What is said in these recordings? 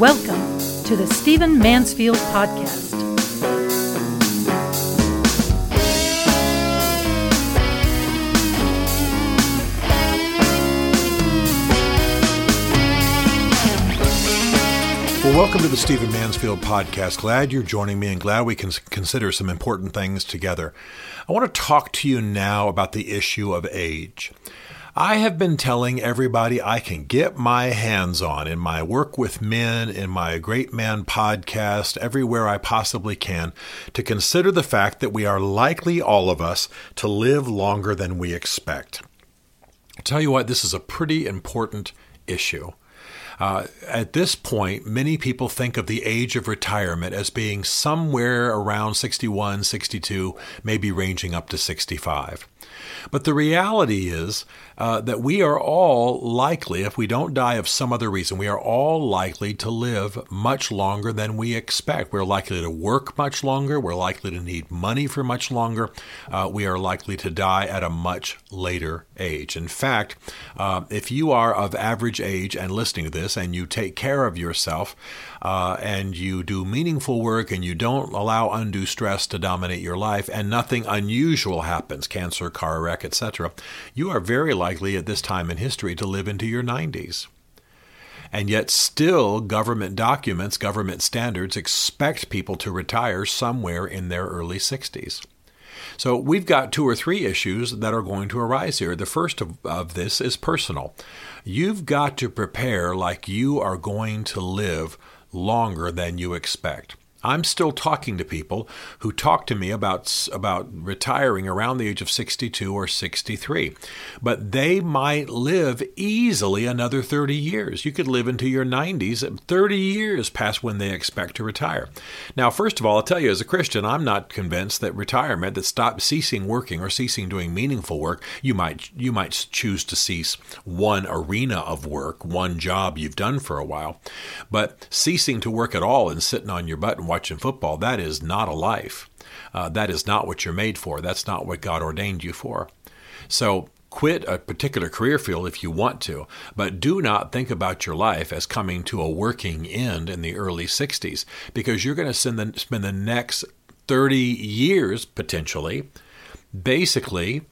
Welcome to the Stephen Mansfield Podcast. Well, welcome to the Stephen Mansfield Podcast. Glad you're joining me and glad we can consider some important things together. I want to talk to you now about the issue of age. I have been telling everybody I can get my hands on in my work with men, in my Great Man podcast, everywhere I possibly can, to consider the fact that we are likely, all of us, to live longer than we expect. I'll tell you what, this is a pretty important issue. Uh, at this point, many people think of the age of retirement as being somewhere around 61, 62, maybe ranging up to 65. But the reality is uh, that we are all likely, if we don't die of some other reason, we are all likely to live much longer than we expect. We're likely to work much longer. We're likely to need money for much longer. Uh, we are likely to die at a much later age. In fact, uh, if you are of average age and listening to this and you take care of yourself uh, and you do meaningful work and you don't allow undue stress to dominate your life and nothing unusual happens, cancer, car wreck, etc., you are very likely at this time in history to live into your 90s. And yet, still, government documents, government standards expect people to retire somewhere in their early 60s. So, we've got two or three issues that are going to arise here. The first of, of this is personal. You've got to prepare like you are going to live longer than you expect. I'm still talking to people who talk to me about about retiring around the age of 62 or 63. But they might live easily another 30 years. You could live into your 90s 30 years past when they expect to retire. Now, first of all, I'll tell you as a Christian, I'm not convinced that retirement that stop ceasing working or ceasing doing meaningful work, you might you might choose to cease one arena of work, one job you've done for a while. But ceasing to work at all and sitting on your butt and watching football, that is not a life. Uh, that is not what you're made for. That's not what God ordained you for. So quit a particular career field if you want to, but do not think about your life as coming to a working end in the early 60s because you're going to spend the, spend the next 30 years potentially basically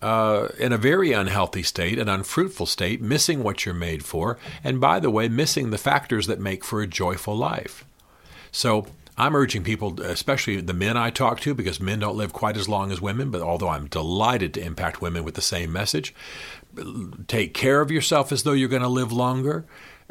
uh, in a very unhealthy state, an unfruitful state, missing what you're made for, and by the way, missing the factors that make for a joyful life. So I'm urging people, especially the men I talk to, because men don't live quite as long as women, but although I'm delighted to impact women with the same message, take care of yourself as though you're going to live longer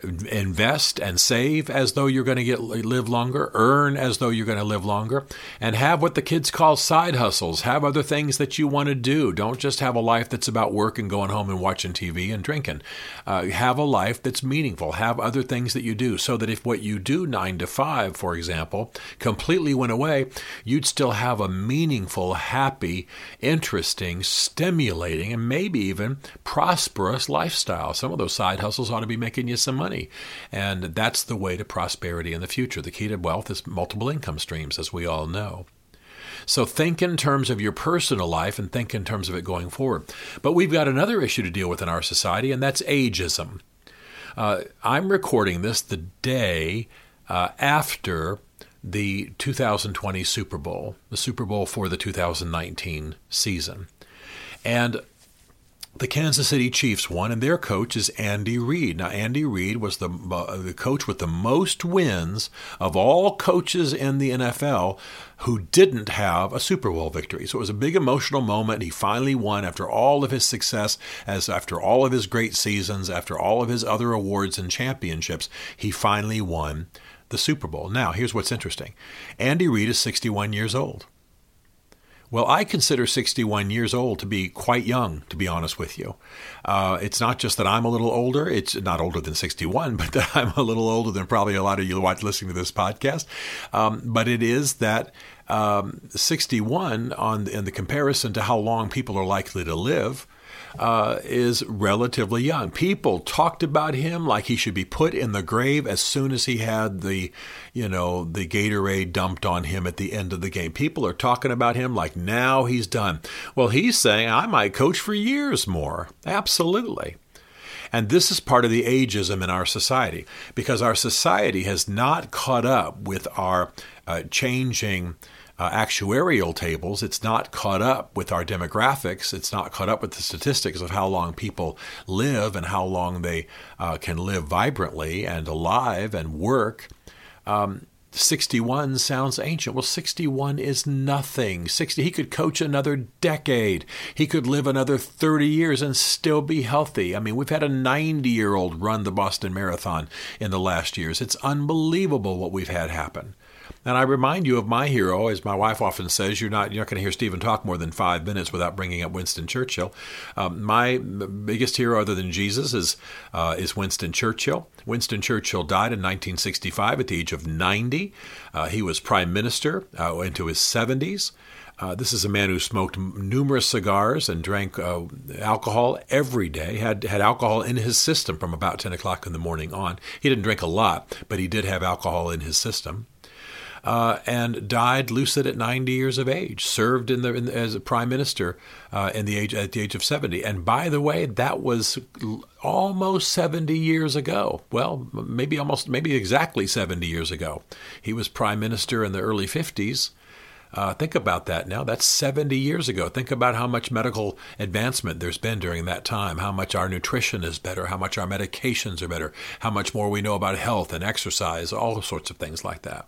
invest and save as though you're going to get live longer, earn as though you're going to live longer, and have what the kids call side hustles. Have other things that you want to do. Don't just have a life that's about work and going home and watching TV and drinking. Uh, have a life that's meaningful. Have other things that you do, so that if what you do nine to five, for example, completely went away, you'd still have a meaningful, happy, interesting, stimulating, and maybe even prosperous lifestyle. Some of those side hustles ought to be making you some money money. And that's the way to prosperity in the future. The key to wealth is multiple income streams, as we all know. So think in terms of your personal life and think in terms of it going forward. But we've got another issue to deal with in our society, and that's ageism. Uh, I'm recording this the day uh, after the 2020 Super Bowl, the Super Bowl for the 2019 season. And the Kansas City Chiefs won, and their coach is Andy Reid. Now, Andy Reid was the, uh, the coach with the most wins of all coaches in the NFL who didn't have a Super Bowl victory. So it was a big emotional moment. He finally won after all of his success, as after all of his great seasons, after all of his other awards and championships, he finally won the Super Bowl. Now, here's what's interesting Andy Reid is 61 years old. Well, I consider 61 years old to be quite young, to be honest with you. Uh, it's not just that I'm a little older, it's not older than 61, but that I'm a little older than probably a lot of you watch listening to this podcast. Um, but it is that um, 61, on in the comparison to how long people are likely to live, uh, is relatively young. People talked about him like he should be put in the grave as soon as he had the, you know, the Gatorade dumped on him at the end of the game. People are talking about him like now he's done. Well, he's saying I might coach for years more. Absolutely. And this is part of the ageism in our society because our society has not caught up with our uh, changing uh, actuarial tables. It's not caught up with our demographics. It's not caught up with the statistics of how long people live and how long they uh, can live vibrantly and alive and work. Um, 61 sounds ancient. Well, 61 is nothing. 60 he could coach another decade. He could live another 30 years and still be healthy. I mean, we've had a 90-year-old run the Boston Marathon in the last years. It's unbelievable what we've had happen. And I remind you of my hero, as my wife often says, you're not you're not going to hear Stephen talk more than five minutes without bringing up Winston Churchill. Um, my biggest hero, other than Jesus, is uh, is Winston Churchill. Winston Churchill died in 1965 at the age of 90. Uh, he was prime minister uh, into his 70s. Uh, this is a man who smoked numerous cigars and drank uh, alcohol every day. had had alcohol in his system from about 10 o'clock in the morning on. He didn't drink a lot, but he did have alcohol in his system uh, and died lucid at 90 years of age. Served in the in, as a prime minister uh, in the age at the age of 70. And by the way, that was almost 70 years ago. Well, maybe almost maybe exactly 70 years ago. He was prime minister in the early 50s. Uh, think about that now. That's 70 years ago. Think about how much medical advancement there's been during that time, how much our nutrition is better, how much our medications are better, how much more we know about health and exercise, all sorts of things like that.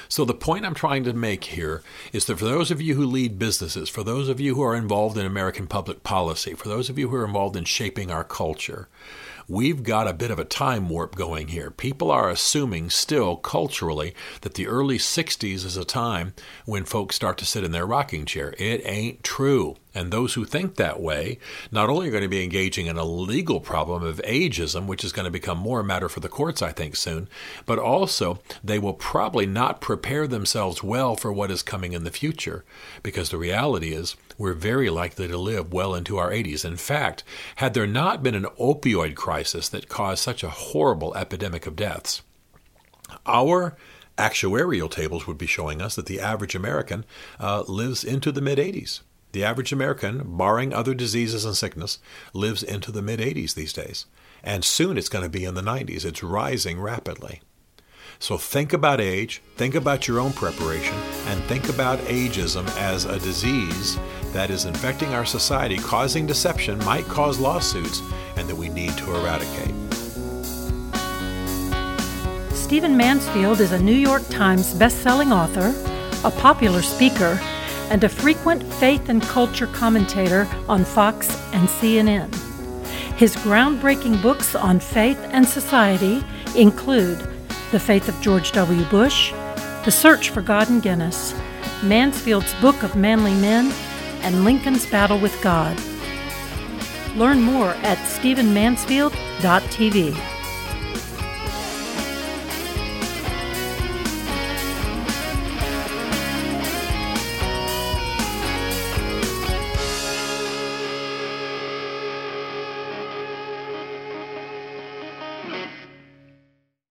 So, the point I'm trying to make here is that for those of you who lead businesses, for those of you who are involved in American public policy, for those of you who are involved in shaping our culture, we've got a bit of a time warp going here. People are assuming still culturally that the early 60s is a time when folks start to sit in their rocking chair. It ain't true. And those who think that way not only are going to be engaging in a legal problem of ageism, which is going to become more a matter for the courts, I think, soon, but also they will probably not prepare themselves well for what is coming in the future. Because the reality is, we're very likely to live well into our 80s. In fact, had there not been an opioid crisis that caused such a horrible epidemic of deaths, our actuarial tables would be showing us that the average American uh, lives into the mid 80s. The average American, barring other diseases and sickness, lives into the mid 80s these days. And soon it's going to be in the 90s. It's rising rapidly. So think about age, think about your own preparation, and think about ageism as a disease that is infecting our society, causing deception, might cause lawsuits, and that we need to eradicate. Stephen Mansfield is a New York Times best-selling author, a popular speaker, and a frequent faith and culture commentator on Fox and CNN. His groundbreaking books on faith and society include The Faith of George W. Bush, The Search for God in Guinness, Mansfield's Book of Manly Men, and Lincoln's Battle with God. Learn more at stephenmansfield.tv.